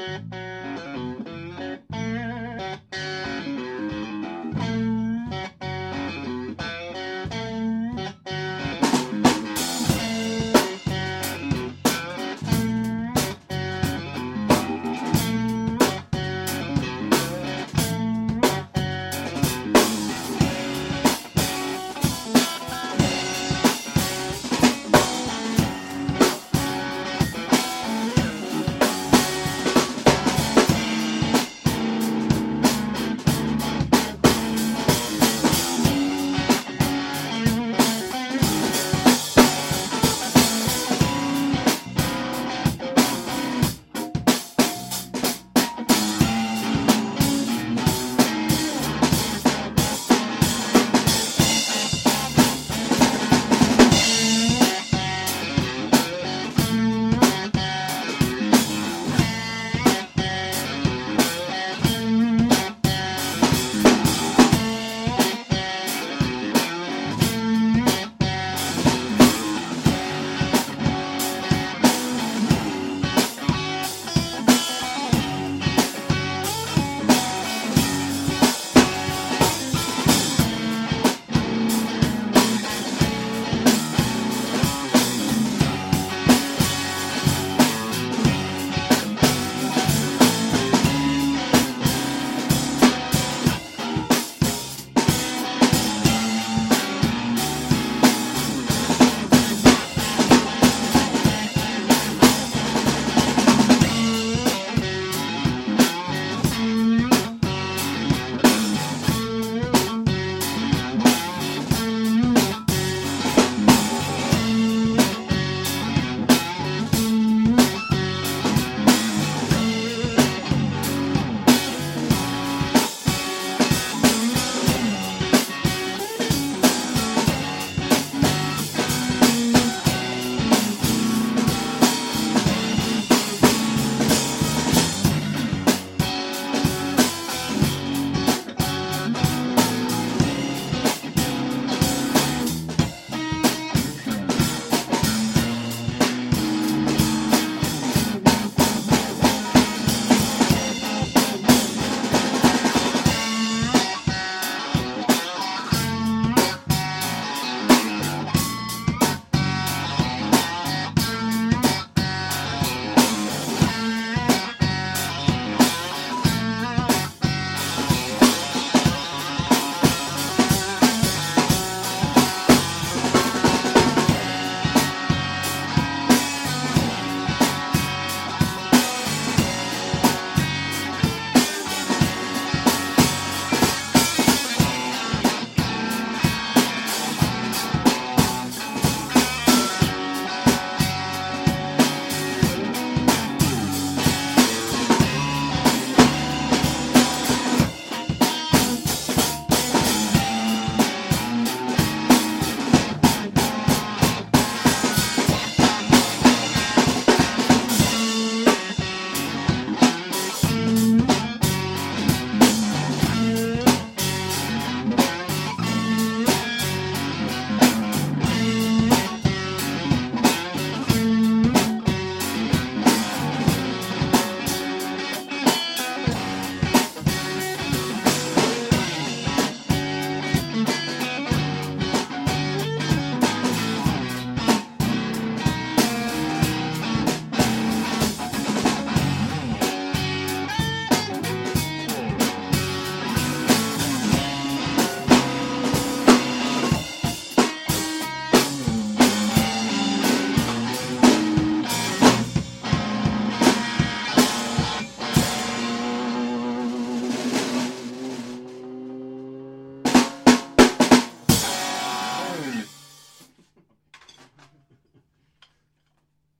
Música